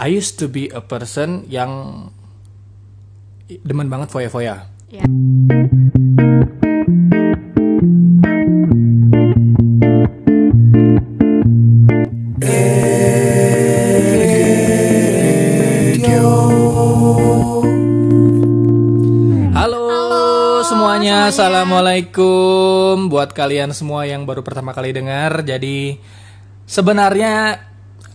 I used to be a person yang demen banget foya-foya. Ya. Halo, semuanya, assalamualaikum buat kalian semua yang baru pertama kali dengar. Jadi sebenarnya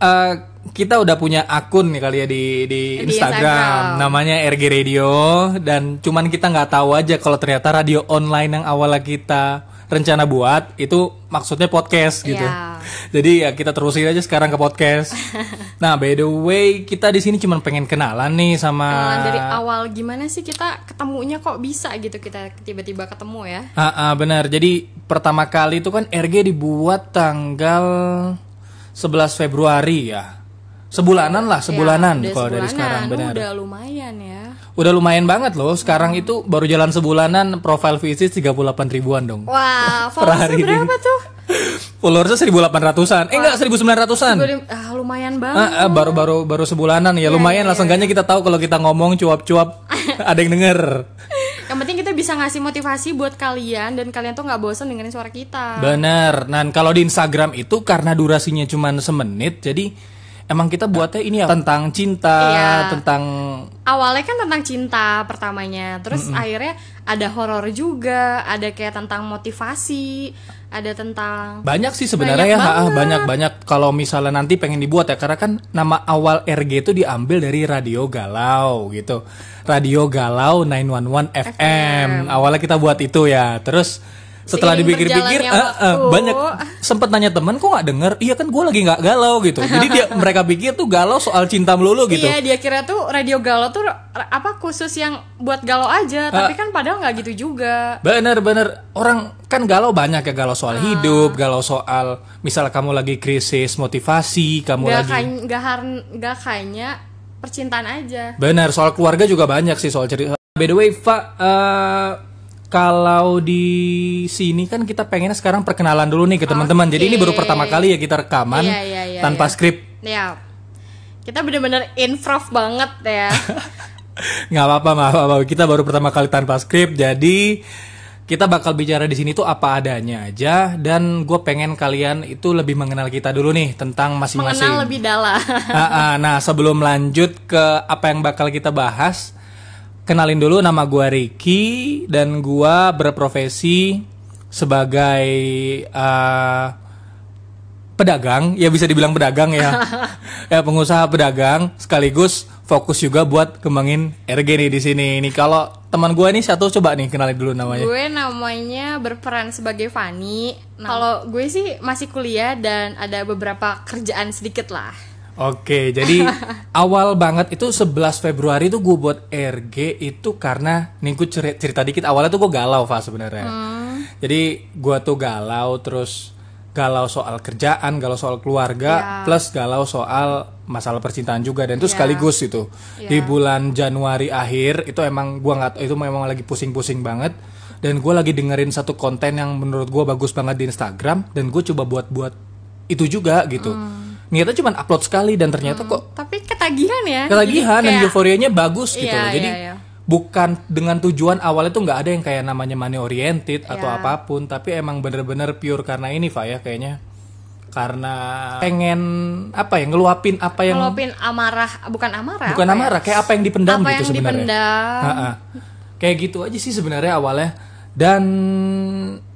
eh, kita udah punya akun nih kali ya di di, Di Instagram, Instagram. namanya RG Radio dan cuman kita nggak tahu aja kalau ternyata radio online yang awalnya kita rencana buat itu maksudnya podcast gitu. Iya. Jadi ya kita terusin aja sekarang ke podcast. nah, by the way, kita di sini cuman pengen kenalan nih sama Kenalan dari awal gimana sih kita ketemunya kok bisa gitu kita tiba-tiba ketemu ya? Ah, ah, benar. Jadi pertama kali itu kan RG dibuat tanggal 11 Februari ya. Sebulanan lah, sebulanan Ya, kalau dari sekarang benar. Udah lumayan ya. Udah lumayan banget loh. Sekarang itu baru jalan sebulanan profile visit 38 ribuan dong. Wah, Per hari berapa tuh? Followersnya 1800-an. Eh enggak 1900-an. Gue di- ah, lumayan banget. Ah, ah, baru baru baru sebulanan ya lumayan lah seenggaknya kita tahu kalau kita ngomong cuap-cuap ada yang denger. Yang penting kita bisa ngasih motivasi buat kalian dan kalian tuh nggak bosan dengerin suara kita. Bener. Nah, kalau di Instagram itu karena durasinya cuma semenit, jadi emang kita buatnya ini ya tentang cinta, Iya. tentang Awalnya kan tentang cinta pertamanya, terus akhirnya ada horor juga, ada kayak tentang motivasi, ada tentang banyak sih sebenarnya ya, Banyak ha, banget. banyak banyak. Kalau misalnya nanti pengen dibuat ya, karena kan nama awal RG itu diambil dari Radio Galau gitu. Radio Galau 911 FM. Awalnya kita buat itu ya. Terus setelah dipikir-pikir, eh, eh, waktu. banyak sempet nanya temen kok nggak denger? Iya kan gue lagi nggak galau gitu. Jadi dia mereka pikir tuh galau soal cinta melulu gitu. Iya, dia kira tuh radio galau tuh apa khusus yang buat galau aja, Ah. tapi kan padahal nggak gitu juga. Bener bener orang kan galau banyak ya galau soal hidup, galau soal misal kamu lagi krisis motivasi, kamu Gak lagi nggak nggak kayaknya percintaan aja. bener soal keluarga juga banyak sih soal cerita. By the way, Fa, eh, kalau di sini kan kita pengennya sekarang perkenalan dulu nih ke teman-teman. Jadi ini baru pertama kali ya kita rekaman Iya, iya, iya, tanpa iya. skrip. Ya, kita bener-bener improv banget ya. nggak apa-apa, apa-apa. Kita baru pertama kali tanpa skrip, jadi kita bakal bicara di sini tuh apa adanya aja. Dan gue pengen kalian itu lebih mengenal kita dulu nih tentang masing-masing. Mengenal lebih dalam. Ah, ah, nah sebelum lanjut ke apa yang bakal kita bahas, kenalin dulu nama gua Ricky dan gua berprofesi sebagai ah, pedagang, ya bisa dibilang pedagang ya, ya pengusaha pedagang sekaligus fokus juga buat kembangin RG nih di sini. Nih kalau teman gua nih satu coba nih kenalin dulu namanya. gue namanya berperan sebagai Fanny. Nah, Kalau gue sih masih kuliah dan ada beberapa kerjaan sedikit lah. Oke, jadi awal banget itu 11 Februari tuh gue buat RG itu karena nih gue ceri- cerita dikit awalnya tuh gue galau Fa sebenarnya. Jadi gue tuh galau terus galau soal kerjaan, galau soal keluarga, plus galau soal masalah percintaan juga dan itu sekaligus itu. Di bulan Januari akhir itu emang gue nggak itu memang lagi pusing-pusing banget dan gue lagi dengerin satu konten yang menurut gue bagus banget di Instagram dan gue coba buat-buat itu juga gitu. Niatnya cuma upload sekali dan ternyata kok Tapi ketagihan ya. ketagihan Jadi dan kayak- euforianya bagus gitu Iya, loh. Jadi iya, iya. bukan dengan tujuan awalnya tuh nggak ada yang kayak namanya money oriented atau Iya. apa pun, tapi emang bener-bener pure karena ini Fa ya kayaknya karena pengen apa ya ngeluapin apa yang ngelopin amarah, bukan amarah. bukan apa ya? amarah kayak apa yang dipendam Apa gitu yang sebenarnya. dipendam. Ha-ha. Kayak gitu aja sih sebenarnya awalnya dan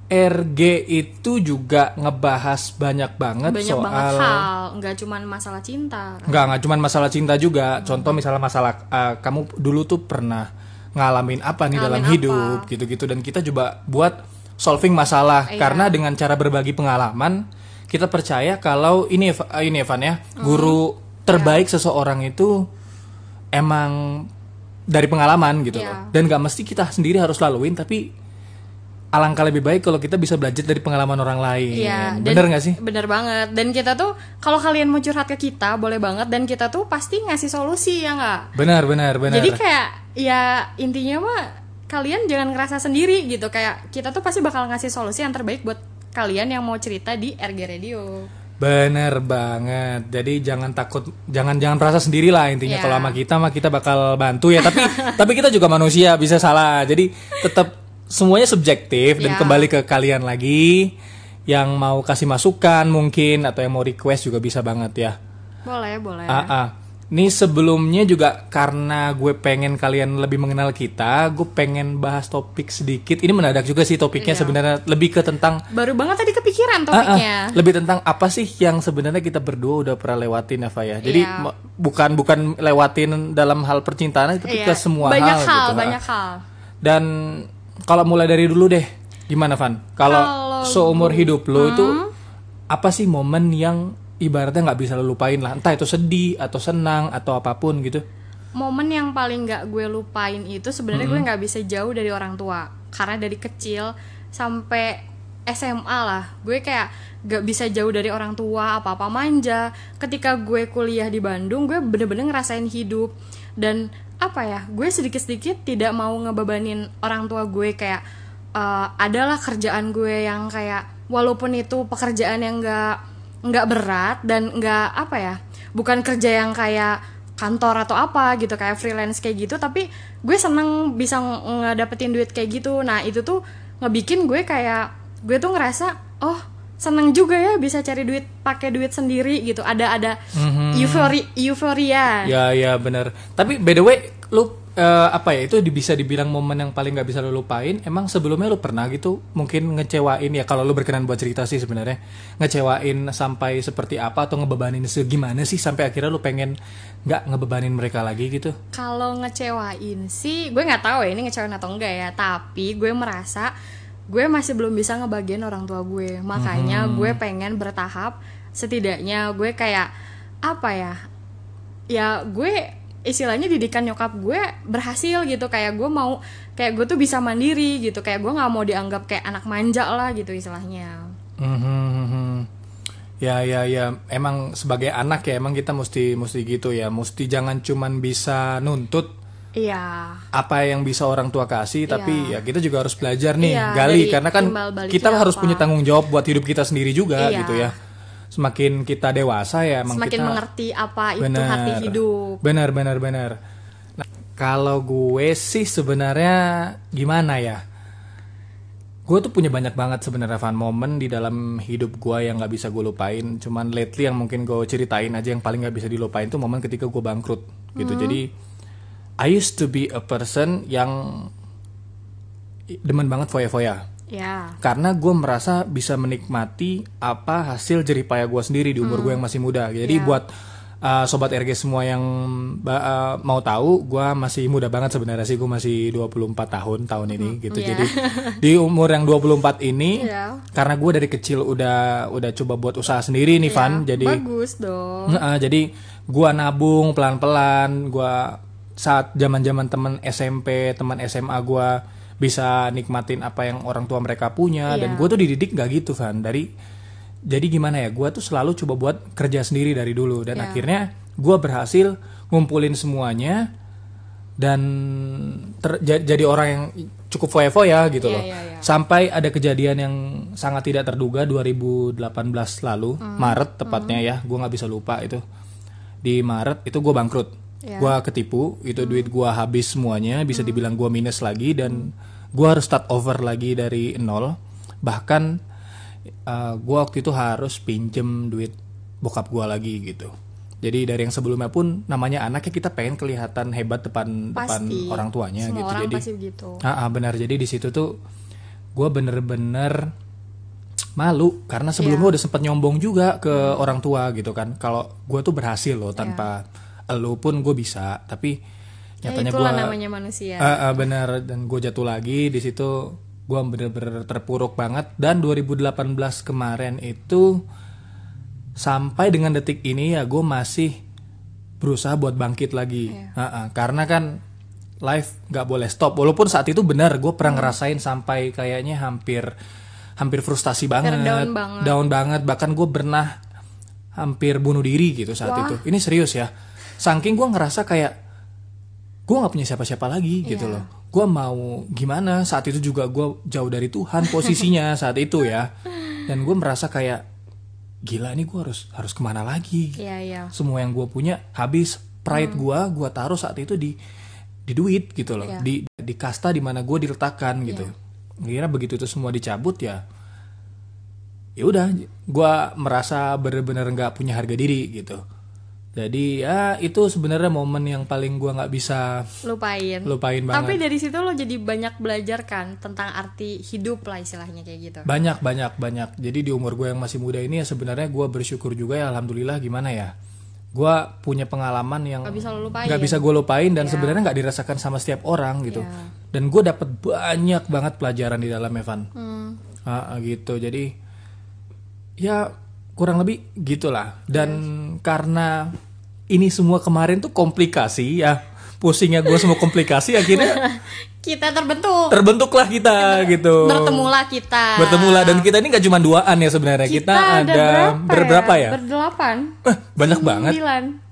RG itu juga ngebahas banyak banget Banyak soal banget hal, nggak cuman masalah cinta. Enggak, enggak cuma masalah cinta juga. Contoh misalnya masalah eh, kamu dulu tuh pernah ngalamin apa nih dalam Ngalamin hidup gitu-gitu dan kita coba buat solving masalah Iya. karena dengan cara berbagi pengalaman kita percaya kalau ini eh, ini Evan ya, guru terbaik seseorang itu emang dari pengalaman gitu Iya. loh. Dan nggak mesti kita sendiri harus laluin tapi alangkah lebih baik kalau kita bisa belajar dari pengalaman orang lain. Iya, Bener nggak sih? Bener banget. Dan kita tuh kalau kalian mau curhat ke kita boleh banget dan kita tuh pasti ngasih solusi ya nggak. Benar, benar, benar. Jadi kayak ya intinya mah kalian jangan ngerasa sendiri gitu kayak kita tuh pasti bakal ngasih solusi yang terbaik buat kalian yang mau cerita di RG Radio. Bener banget. Jadi jangan takut, jangan jangan merasa sendiri lah intinya. Iya. Kalau sama kita mah kita bakal bantu ya. Tapi tapi kita juga manusia bisa salah. Jadi tetap semuanya subjektif dan Iya. kembali ke kalian lagi. Yang mau kasih masukan mungkin atau yang mau request juga bisa banget ya. Boleh, boleh. Ah, ah. Nih sebelumnya juga karena gue pengen kalian lebih mengenal kita, gue pengen bahas topik sedikit. Ini mendadak juga sih topiknya Iya. sebenarnya lebih ke tentang Baru banget tadi kepikiran Ah, ah. topiknya. lebih tentang apa sih yang sebenarnya kita berdua udah pernah lewatin Eva ya. Jadi mo- bukan bukan lewatin dalam hal percintaan tapi ke Iya. semua banyak hal, hal, gitu. banyak hal. Dan kalau mulai dari dulu deh, gimana Van? Kalau seumur hidup lo itu Hmm? apa sih momen yang ibaratnya nggak bisa lo lupain lah, entah itu sedih atau senang atau apa pun gitu. Momen yang paling nggak gue lupain itu sebenarnya Hmm. gue nggak bisa jauh dari orang tua. Karena dari kecil sampai SMA lah, gue kayak gak bisa jauh dari orang tua, apa-apa manja. Ketika gue kuliah di Bandung, gue bener-bener ngerasain hidup dan apa ya, gue sedikit-sedikit tidak mau ngebebanin orang tua gue kayak eh, adalah kerjaan gue yang kayak walaupun itu pekerjaan yang nggak nggak berat dan nggak apa ya bukan kerja yang kayak kantor atau apa gitu kayak freelance kayak gitu tapi gue seneng bisa ng- ngedapetin duit kayak gitu. Nah itu tuh ngebikin gue kayak gue tuh ngerasa oh seneng juga ya bisa cari duit pakai duit sendiri gitu ada ada euforia euforia Ya ya benar. Tapi by the way, lu eh, apa ya itu di- bisa dibilang momen yang paling nggak bisa lu lupain. Emang sebelumnya lu pernah gitu mungkin ngecewain ya kalau lu berkenan buat cerita sih sebenarnya ngecewain sampai seperti apa atau ngebebanin segimana sih sampai akhirnya lu pengen nggak ngebebanin mereka lagi gitu. Kalau ngecewain sih, gue nggak tahu ya ini ngecewain atau enggak ya. Tapi gue merasa gue masih belum bisa ngebagian orang tua gue. Makanya gue pengen bertahap. Setidaknya gue kayak apa ya? Ya gue istilahnya didikan nyokap gue berhasil gitu. Kayak gue mau kayak gue tuh bisa mandiri gitu. Kayak gue nggak mau dianggap kayak anak manja lah gitu istilahnya. Mhm. Ya ya ya emang sebagai anak ya emang kita mesti mesti gitu ya mesti jangan cuman bisa nuntut Iya. apa yang bisa orang tua kasih tapi ya kita juga harus belajar nih Iya, gali. karena kan kita harus apa. punya tanggung jawab buat hidup kita sendiri juga Iya. gitu ya. Semakin kita dewasa ya emang Semakin kita mengerti apa itu benar. hati hidup. benar benar benar. Nah, kalau gue sih sebenarnya gimana ya? Gue tuh punya banyak banget sebenarnya fun moment di dalam hidup gue yang nggak bisa gue lupain. Cuman lately yang mungkin gue ceritain aja yang paling nggak bisa dilupain tuh momen ketika gue bangkrut gitu. Jadi I used to be a person yang demen banget foya-foya Ya. karena gue merasa bisa menikmati apa hasil jeripaya gue sendiri di umur gue yang masih muda. Jadi Iya. buat uh, sobat RG semua yang uh, mau tahu, gue masih muda banget sebenarnya sih. Gue masih 24 tahun tahun ini gitu. iya. Jadi di umur yang 24 ini, Iya. karena gue dari kecil udah udah coba buat usaha sendiri nih, Van. Jadi Bagus dong. Heeh, jadi gua nabung pelan-pelan, gua saat zaman-zaman temen SMP, teman SMA gua bisa nikmatin apa yang orang tua mereka punya dan Iya. gue tuh dididik nggak gitu Van dari jadi gimana ya gua tuh selalu coba buat kerja sendiri dari dulu dan Iya. akhirnya gua berhasil ngumpulin semuanya dan ter- jadi orang yang cukup foya-foya gitu Iya, loh iya, iya. sampai ada kejadian yang sangat tidak terduga 2018 lalu Hmm. Maret tepatnya ya gue nggak bisa lupa itu di Maret itu gue bangkrut Iya. gue ketipu itu duit gue habis semuanya bisa dibilang gue minus lagi dan gue harus start over lagi dari nol bahkan gue waktu itu harus pinjem duit bokap gue lagi gitu jadi dari yang sebelumnya pun namanya anaknya kita pengen kelihatan hebat depan depan Pasti. orang tuanya Semua gitu orang jadi pasti begitu. Ah, ah, benar. Jadi di situ tuh gue bener-bener malu karena sebelumnya Iya. udah sempet nyombong juga ke orang tua gitu kan. Kalau gue tuh berhasil loh tanpa elu pun gue bisa. Tapi Ya, nyatanya gue namanya manusia. Ah, ah, benar dan gue jatuh lagi di situ gue bener-bener terpuruk banget dan 2018 kemarin itu sampai dengan detik ini ya gue masih berusaha buat bangkit lagi Iya. Ah, ah, karena kan life nggak boleh stop walaupun saat itu benar gue pernah ngerasain sampai kayaknya hampir hampir frustasi banget down banget. down banget bahkan gue pernah hampir bunuh diri gitu saat Wah. itu ini serius ya saking gue ngerasa kayak gue nggak punya siapa-siapa lagi gitu Iya. loh. Gue mau gimana saat itu juga gue jauh dari Tuhan posisinya saat itu ya. Dan gue merasa kayak gila nih gue harus harus ke mana lagi? Iya, iya. semua yang gue punya habis. Pride gua gue taruh saat itu di di duit gitu loh. Iya. di di kasta di mana gue diletakkan gitu. Kira begitu itu semua dicabut ya ya udah gue merasa bener-bener nggak punya harga diri gitu jadi ya itu sebenarnya momen yang paling gua nggak bisa Lupain. lupain banget Tapi dari situ lo jadi banyak belajar kan tentang arti hidup lah istilahnya kayak gitu. banyak banyak banyak jadi di umur gue yang masih muda ini ya sebenarnya gua bersyukur juga ya alhamdulillah gimana ya gua punya pengalaman yang Gak bisa lupain. nggak bisa gue lupain dan sebenarnya nggak dirasakan sama setiap orang gitu Ya. dan gue dapat banyak banget pelajaran di dalam Evan Hmm. Ah, ah, gitu jadi ya kurang lebih gitulah. Dan karena ini semua kemarin tuh komplikasi ya pusingnya gue semua komplikasi akhirnya Kita terbentuk. terbentuklah kita gitu. Bertemulah kita. bertemulah dan kita ini nggak cuma duaan ya sebenarnya. Kita, ada, berberapa ya, Berdelapan. Eh, banyak banget.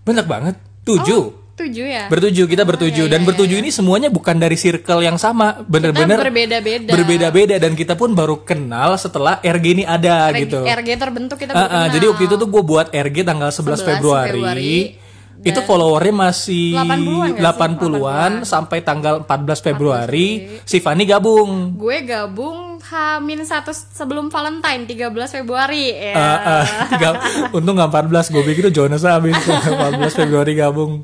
Banyak banget. Tujuh Tujuh ya. bertujuh kita bertujuh dan bertujuh ini semuanya bukan dari circle yang sama. Bener-bener berbeda-beda. berbeda-beda. Dan kita pun baru kenal setelah RG ini ada RG, gitu. RG terbentuk kita ah, baru jadi waktu itu tuh gue buat RG tanggal 11, 11 Februari, Februari. itu followernya masih 80-an nggak sih? 80-an sampai tanggal 14 Februari. Si Fani gabung. Gue gabung H-1 sebelum Valentine 13 Februari. Ya. Ah, ah, tiga- untung nggak 14 gue pikir itu Jonas habis. 14 Februari gabung.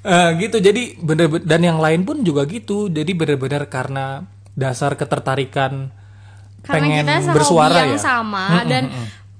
Eh, gitu. Jadi bener dan yang lain pun juga gitu. Jadi bener-bener karena dasar ketertarikan Karena pengen kita bersuara yang ya? sama dan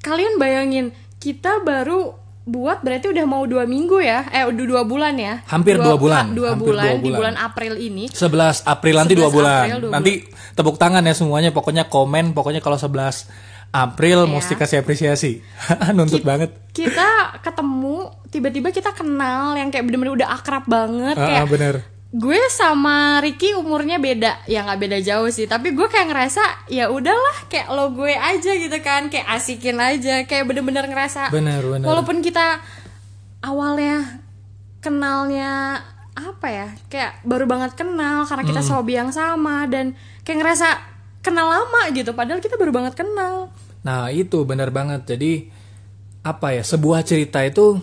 kalian bayangin kita baru buat berarti udah mau dua minggu ya eh udah dua bulan ya Hampir dua bulan. dua Hampir bulan dua di bulan. bulan April ini 11 April nanti 11 dua bulan. April, dua nanti tepuk tangan ya semuanya. Pokoknya komen. Pokoknya kalau 11 April Iya. mesti kasih apresiasi. Nuntut banget. kita ketemu tiba-tiba kita kenal yang kayak bener-bener udah akrab banget Ah, kayak bener. Gue sama Ricky umurnya beda. Ya nggak beda jauh sih. Tapi gue kayak ngerasa ya udahlah kayak lo gue aja gitu kan. Kayak asikin aja. Kayak bener-bener ngerasa Bener bener. walaupun kita awalnya kenalnya apa ya? Kayak baru banget kenal karena kita Hmm. hobi yang sama dan kayak ngerasa kenal lama gitu. Padahal kita baru banget kenal. Nah itu bener banget. Jadi apa ya? Sebuah cerita itu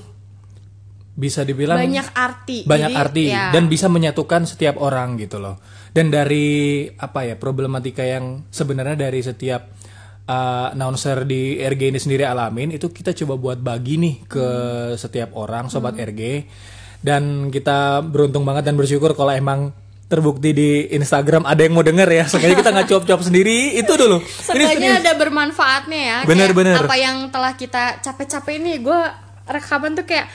bisa dibilang banyak arti banyak Jadi, arti ya, dan bisa menyatukan setiap orang gitu loh. Dan dari apa ya problematika yang sebenarnya dari setiap uh, announcer di RG ini sendiri alamin itu kita coba buat bagi nih ke setiap orang sobat RG dan kita beruntung banget dan bersyukur kalau emang terbukti di Instagram ada yang mau denger ya. Sengaja kita nggak cuap-cuap sendiri itu dulu. Ini Seenggaknya ada bermanfaatnya ya. Bener, Kayak bener. Apa yang telah kita capek-capek ini, gue rekaman tuh kayak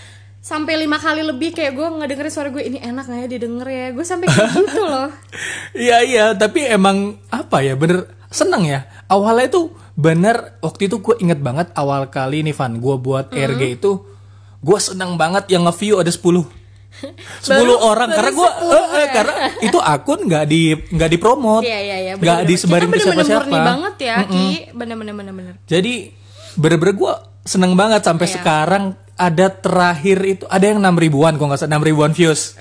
sampai lima kali lebih kayak gue ngedengerin suara gue ini enak nggak ya didengar ya. Gue sampai kayak gitu loh. Iya iya, tapi emang apa ya bener seneng ya. Awalnya itu bener waktu itu gue inget banget awal kali nih Van, gue buat Hmm. RG itu gue seneng banget yang nge-view ada 10 10 Baru- orang karena gue 10 ya. karena itu akun nggak di nggak dipromot Iya iya iya. nggak bener-bener. disebarin ke siapa-siapa murni banget ya, Ki. Bener-bener bener-bener. jadi bener-bener gue seneng banget sampai Iya. sekarang ada terakhir itu ada yang enam ribuan kok nggak salah enam ribuan views.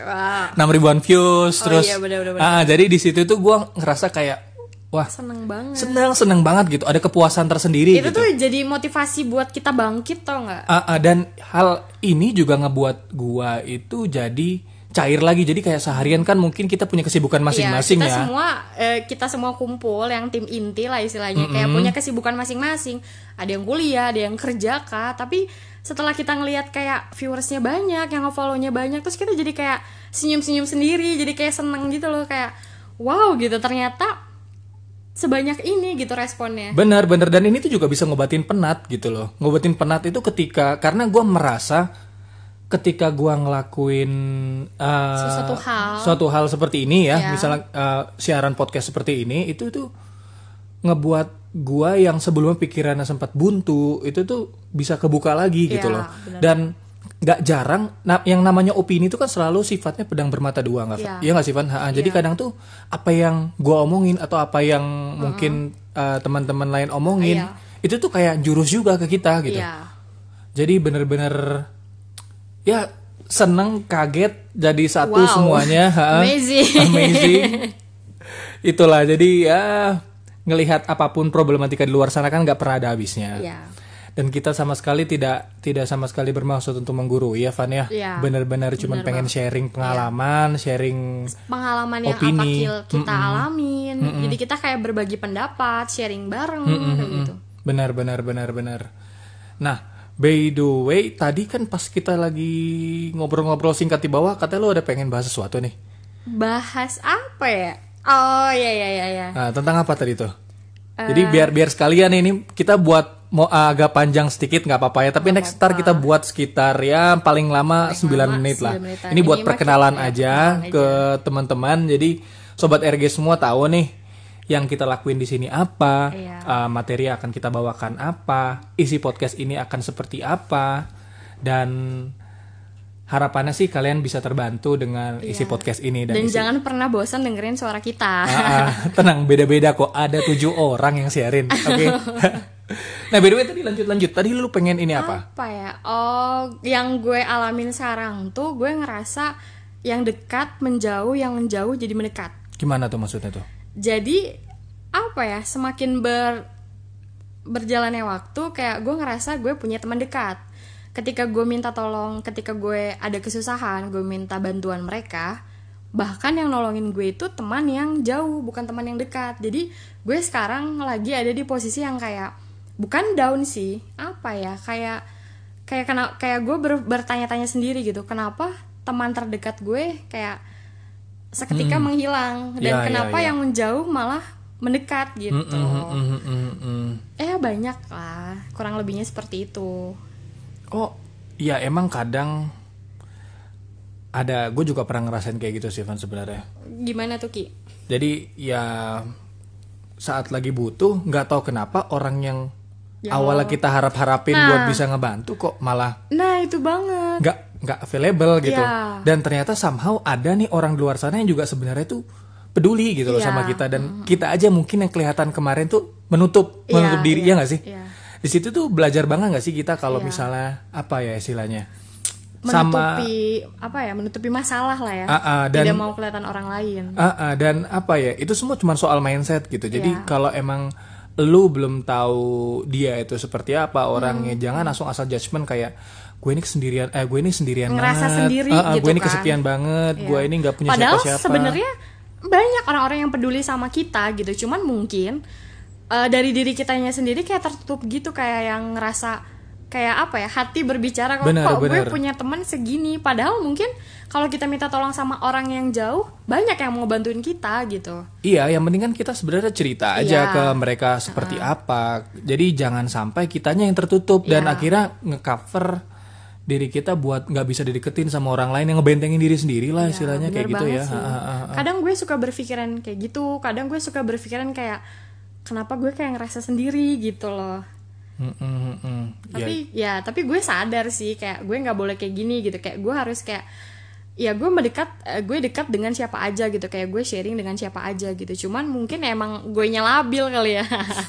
Enam ribuan views Oh terus iya, bener, bener, ah, jadi di situ tuh gue ngerasa kayak wah seneng banget. seneng seneng banget gitu. Ada kepuasan tersendiri Itu gitu. tuh jadi motivasi buat kita bangkit tau nggak? Ah, ah, dan hal ini juga ngebuat gua itu jadi cair lagi. Jadi kayak seharian kan mungkin kita punya kesibukan masing-masing Iya, kita ya. semua eh, kita semua kumpul yang tim inti lah istilahnya. Kayak punya kesibukan masing-masing. Ada yang kuliah, ada yang kerja kah. Tapi setelah kita ngelihat kayak viewersnya banyak, yang nge-follow-nya banyak, terus kita jadi kayak senyum-senyum sendiri, jadi kayak seneng gitu loh. Kayak wow gitu. Ternyata sebanyak ini gitu responnya. benar benar. Dan ini tuh juga bisa ngobatin penat gitu loh. Ngobatin penat itu ketika karena gua merasa ketika gua ngelakuin uh, Sesuatu hal. suatu hal seperti ini ya Ya. misalnya uh, siaran podcast seperti ini itu tuh ngebuat gua yang sebelumnya pikirannya sempat buntu itu tuh bisa kebuka lagi gitu Ya, loh benar. dan nggak jarang nah, yang namanya opini itu kan selalu sifatnya pedang bermata dua nggak Ya. Iya nggak sih Van Ha, jadi kadang tuh apa yang gua omongin atau apa yang mungkin uh, teman-teman lain omongin Iya. itu tuh kayak jurus juga ke kita gitu Iya. jadi bener-bener ya seneng kaget jadi satu Wow. semuanya. Amazing. amazing itulah jadi ya ngelihat apa pun problematika di luar sana kan nggak pernah ada habisnya Iya. Dan kita sama sekali tidak tidak sama sekali bermaksud untuk menggurui ya Van ya. Iya. Bener-bener cuma pengen sharing pengalaman, sharing pengalaman yang Opini. apa kita alamin jadi kita kayak berbagi pendapat sharing bareng kayak gitu benar benar benar benar. Nah, by the way, tadi kan pas kita lagi ngobrol-ngobrol singkat di bawah, katanya lo ada pengen bahas sesuatu nih. bahas apa ya oh ya ya ya ya Nah, tentang apa tadi tuh? Jadi biar biar sekalian ini kita buat mau agak panjang sedikit nggak apa-apa ya, tapi next start kita buat sekitar ya paling lama 9 lama menit lah. 9 menitan. Ini buat Ini perkenalan aja perkenalan ke teman-teman. Jadi sobat RG semua tahu nih yang kita lakuin di sini apa, Iya. uh, materi akan kita bawakan apa, isi podcast ini akan seperti apa, dan harapannya sih kalian bisa terbantu dengan isi podcast ini dan, dan isi jangan pernah bosan dengerin suara kita Ah, ah, tenang, beda-beda kok. Ada tujuh orang yang siarin. Oke. nah, by the way tadi lanjut-lanjut. Tadi lu pengen ini apa? apa ya oh yang gue alamin sekarang tuh gue ngerasa yang dekat menjauh yang menjauh jadi mendekat Gimana tuh maksudnya tuh? Jadi apa ya semakin ber berjalannya waktu kayak gue ngerasa gue punya teman dekat. Ketika gue minta tolong ketika gue ada kesusahan gue minta bantuan mereka bahkan yang nolongin gue itu teman yang jauh bukan teman yang dekat. Jadi gue sekarang lagi ada di posisi yang kayak bukan down sih apa ya kayak kayak kena kayak gue ber- bertanya-tanya sendiri gitu. Kenapa teman terdekat gue kayak seketika menghilang dan Ya, ya, kenapa ya. yang menjauh malah mendekat gitu Mm, mm, mm, mm. eh banyak lah kurang lebihnya seperti itu Oh, ya emang kadang ada. Gue juga pernah ngerasain kayak gitu sih, Van sebenarnya. gimana tuh ki Jadi ya saat lagi butuh, nggak tahu kenapa orang yang Ya awalnya kita harap-harapin buat bisa ngebantu kok malah nah itu banget nggak nggak available gitu Iya. dan ternyata somehow ada nih orang di luar sana yang juga sebenarnya tuh peduli gitu loh Iya. sama kita dan kita aja mungkin yang kelihatan kemarin tuh menutup Iya, menutup diri iya, ya nggak sih iya. di situ tuh belajar banget nggak sih kita kalau Iya. misalnya apa ya istilahnya sama menutupi apa ya menutupi masalah lah ya Ah, ah, dan- tidak mau kelihatan orang lain Ah, ah, dan apa ya itu semua cuma soal mindset gitu jadi Iya. kalau emang lu belum tahu dia itu seperti apa orangnya Hmm. jangan langsung asal judgement kayak gue ini sendirian eh gue ini sendirian Ngerasa banget sendiri Ah, ah, gitu gue ini kan. kesepian banget Iya. gue ini nggak punya padahal siapa-siapa sebenarnya banyak orang-orang yang peduli sama kita gitu cuman mungkin eh, dari diri kitanya sendiri kayak tertutup gitu kayak yang ngerasa kayak apa ya hati berbicara kok, Benar, kok gue benar. punya teman segini padahal mungkin kalau kita minta tolong sama orang yang jauh banyak yang mau bantuin kita gitu Iya, yang penting kan kita sebenarnya cerita aja Iya. ke mereka seperti apa. Jadi jangan sampai kitanya yang tertutup dan Iya. akhirnya ngecover diri kita buat nggak bisa dideketin sama orang lain yang ngebentengin diri sendiri lah istilahnya kayak gitu ya. Ha, ha, ha. Kadang gue suka berpikiran kayak gitu, kadang gue suka berpikiran kayak kenapa gue kayak ngerasa sendiri gitu loh. Mm, mm, mm, mm. Ya, Tapi ya, tapi gue sadar sih kayak gue nggak boleh kayak gini gitu. Kayak gue harus kayak ya gue mendekat eh, gue dekat dengan siapa aja gitu kayak gue sharing dengan siapa aja gitu cuman mungkin emang gue labil kali ya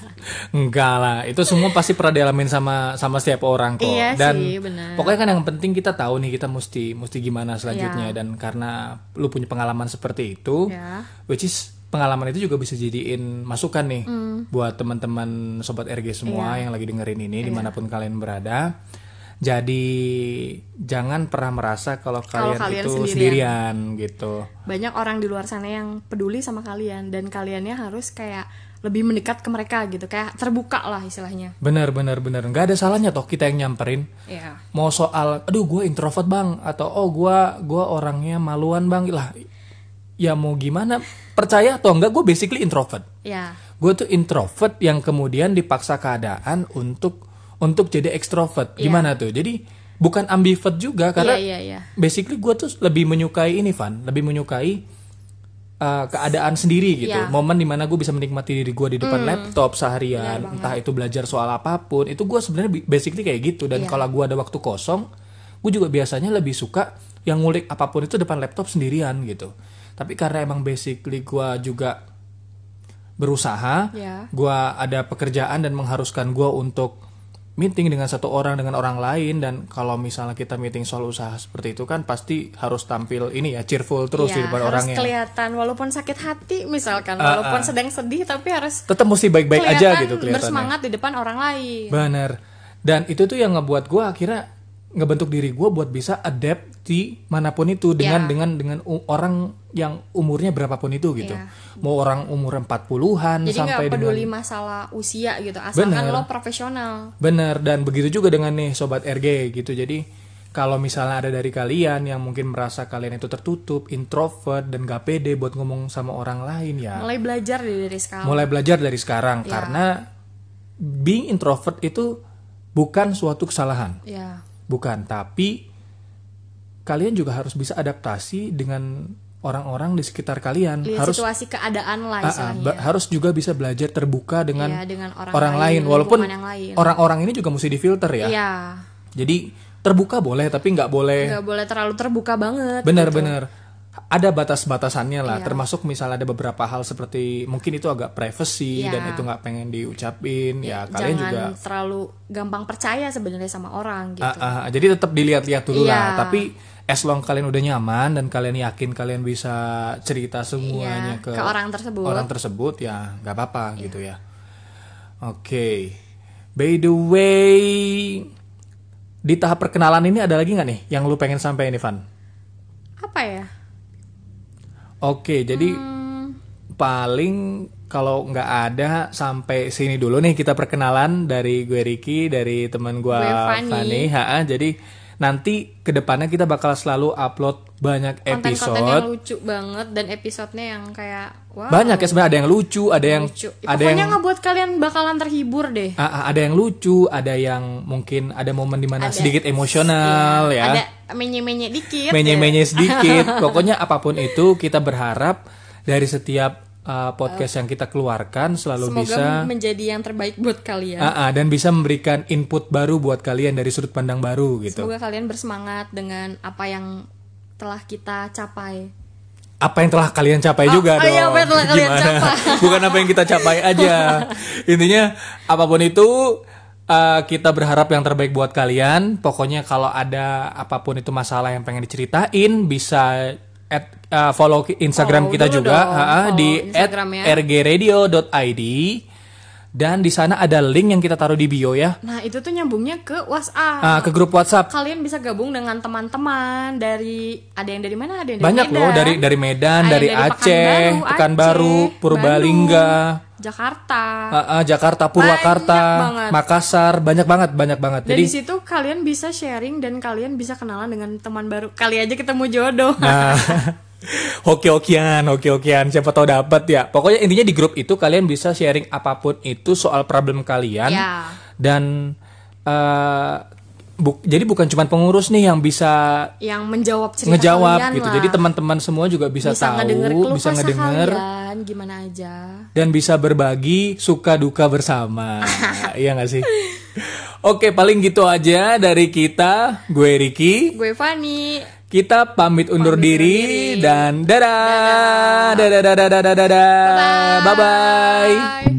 enggak lah, itu semua pasti pernah dialamin sama sama setiap orang kok. Iya dan sih, benar. pokoknya kan yang penting kita tahu nih kita mesti mesti gimana selanjutnya Iya. dan karena lu punya pengalaman seperti itu, ya which is pengalaman itu juga bisa jadiin masukan nih buat teman-teman sobat RG semua. Iya. yang lagi dengerin ini di mana pun kalian berada. Jadi jangan pernah merasa kalau kalian, kalian itu sendirian. sendirian. gitu. banyak orang di luar sana yang peduli sama kalian dan kaliannya harus kayak lebih mendekat ke mereka gitu kayak terbuka lah istilahnya Bener bener bener nggak ada salahnya toh kita yang nyamperin. ya Mau soal, aduh gue introvert bang atau oh gue gua orangnya maluan bang lah. Ya mau gimana? Percaya atau enggak gue basically introvert. ya gue tuh introvert yang kemudian dipaksa keadaan untuk untuk jadi ekstrovert gimana tuh? Jadi bukan ambivert juga karena iya iya. iya basically gue tuh lebih menyukai ini Van. Lebih menyukai uh, keadaan sendiri gitu. Iya. momen di mana gue bisa menikmati diri gue di depan laptop seharian entah itu belajar soal apa pun itu gue sebenarnya basically kayak gitu. Dan Iya. kalau gue ada waktu kosong gue juga biasanya lebih suka yang ngulik apa pun itu depan laptop sendirian gitu. Tapi karena emang basically gue juga berusaha ya gua ada pekerjaan dan mengharuskan gua untuk meeting dengan satu orang dengan orang lain dan kalau misalnya kita meeting soal usaha seperti itu kan pasti harus tampil ini ya cheerful terus di Iya, depan harus orangnya. kelihatan walaupun sakit hati misalkan Ah, walaupun sedang sedih tapi harus tetap mesti baik-baik aja kelihatan gitu kelihatannya. bersemangat di depan orang lain. Bener. Dan itu tuh yang ngebuat gue akhirnya ngebentuk diri gue buat bisa adapt di mana pun itu dengan Iya. dengan dengan orang yang umurnya berapapun itu gitu Iya. mau orang umur 40-an Jadi sampai nggak peduli dengan masalah usia gitu, asalkan Bener. lo profesional. Bener dan begitu juga dengan nih sobat RG gitu. Jadi kalau misalnya ada dari kalian yang mungkin merasa kalian itu tertutup, introvert dan gak pede buat ngomong sama orang lain ya, Mulai belajar dari sekarang. mulai belajar dari sekarang Ya. karena being introvert itu bukan suatu kesalahan, Ya, bukan. Tapi kalian juga harus bisa adaptasi dengan orang-orang di sekitar kalian. lihat harus situasi keadaan lah Ah, ah, istilahnya. harus juga bisa belajar terbuka dengan, Iya, dengan orang orang, lain, lain, walaupun orang-orang ini juga mesti difilter ya. Iya, Jadi terbuka boleh tapi nggak boleh nggak boleh terlalu terbuka banget. benar-benar ada batas-batasannya lah. Iya. Termasuk misalnya ada beberapa hal seperti mungkin itu agak privacy Iya. dan itu nggak pengen diucapin ya kalian Jangan juga terlalu gampang percaya sebenarnya sama orang gitu. Ah, ah, jadi tetap dilihat-lihat dulu Iya. lah. Tapi as long kalian udah nyaman dan kalian yakin kalian bisa cerita semuanya Iya, ke, ke orang tersebut. Iya. orang tersebut ya nggak apa-apa gitu ya. Oke, by the way di tahap perkenalan ini ada lagi nggak nih yang lu pengen sampaikan Ivan? Apa ya? Oke, jadi Hmm, paling kalau nggak ada sampai sini dulu nih kita perkenalan dari gue Ricky, dari teman gue Fanny. Fanny. Ha-ha, jadi nanti ke depannya kita bakal selalu upload banyak yang episode. lucu banget dan episodenya yang kayak wow. Banyak ya sebenarnya ada yang lucu, ada yang lucu. Ya, ada pokoknya yang ngebuat kalian bakalan terhibur deh. Ah, ah, ada yang lucu, ada yang mungkin ada momen di mana Ada- sedikit emosional Iya, ya. Ada menye-menye dikit. menye-menye ya. sedikit. Pokoknya apa pun itu kita berharap dari setiap uh, podcast yang kita keluarkan selalu Semoga bisa menjadi yang terbaik buat kalian. Ah, ah, dan bisa memberikan input baru buat kalian dari sudut pandang baru gitu. Semoga kalian bersemangat dengan apa yang telah kita capai. Apa yang telah kalian capai juga oh dong. iya, apa yang telah kalian capai. Bukan apa yang kita capai aja. Intinya apa pun itu uh, kita berharap yang terbaik buat kalian. Pokoknya kalau ada apa pun itu masalah yang pengen diceritain bisa at, uh, follow Instagram Follow kita dulu juga dong, follow di. @rgradio.id dan di sana ada link yang kita taruh di bio ya. Nah, itu tuh nyambungnya ke WhatsApp. Ah, ke grup WhatsApp. Kalian bisa gabung dengan teman-teman dari ada yang dari mana? Ada yang dari Banyak Medan. loh dari dari Medan, Ada dari dari Aceh, Pekanbaru, Pekanbaru, Aceh, Purbalingga, Jakarta. ah, ah, Jakarta, Purwakarta, Banyak. Makassar, banyak banget, banyak banget. Jadi di situ kalian bisa sharing dan kalian bisa kenalan dengan teman baru. Kali aja ketemu jodoh. Nah, hoki-hokian, hoki-hokian, siapa tahu dapat ya. Pokoknya intinya di grup itu kalian bisa sharing apa pun itu soal problem kalian Ya. dan eh, bu- jadi bukan cuma pengurus nih yang bisa yang menjawab cerita ngejawab kalian gitu. lah. Jadi teman-teman semua juga bisa, bisa tahu, ngedenger bisa ngedenger kalian gimana aja. dan bisa berbagi suka duka bersama. iya gak sih? Oke, paling gitu aja dari kita. Gue Ricky. Gue Fani. Kita pamit undur Pamit diri, diri. dan dadah. Dadah dadah dadah dadah. dadah. Bye bye.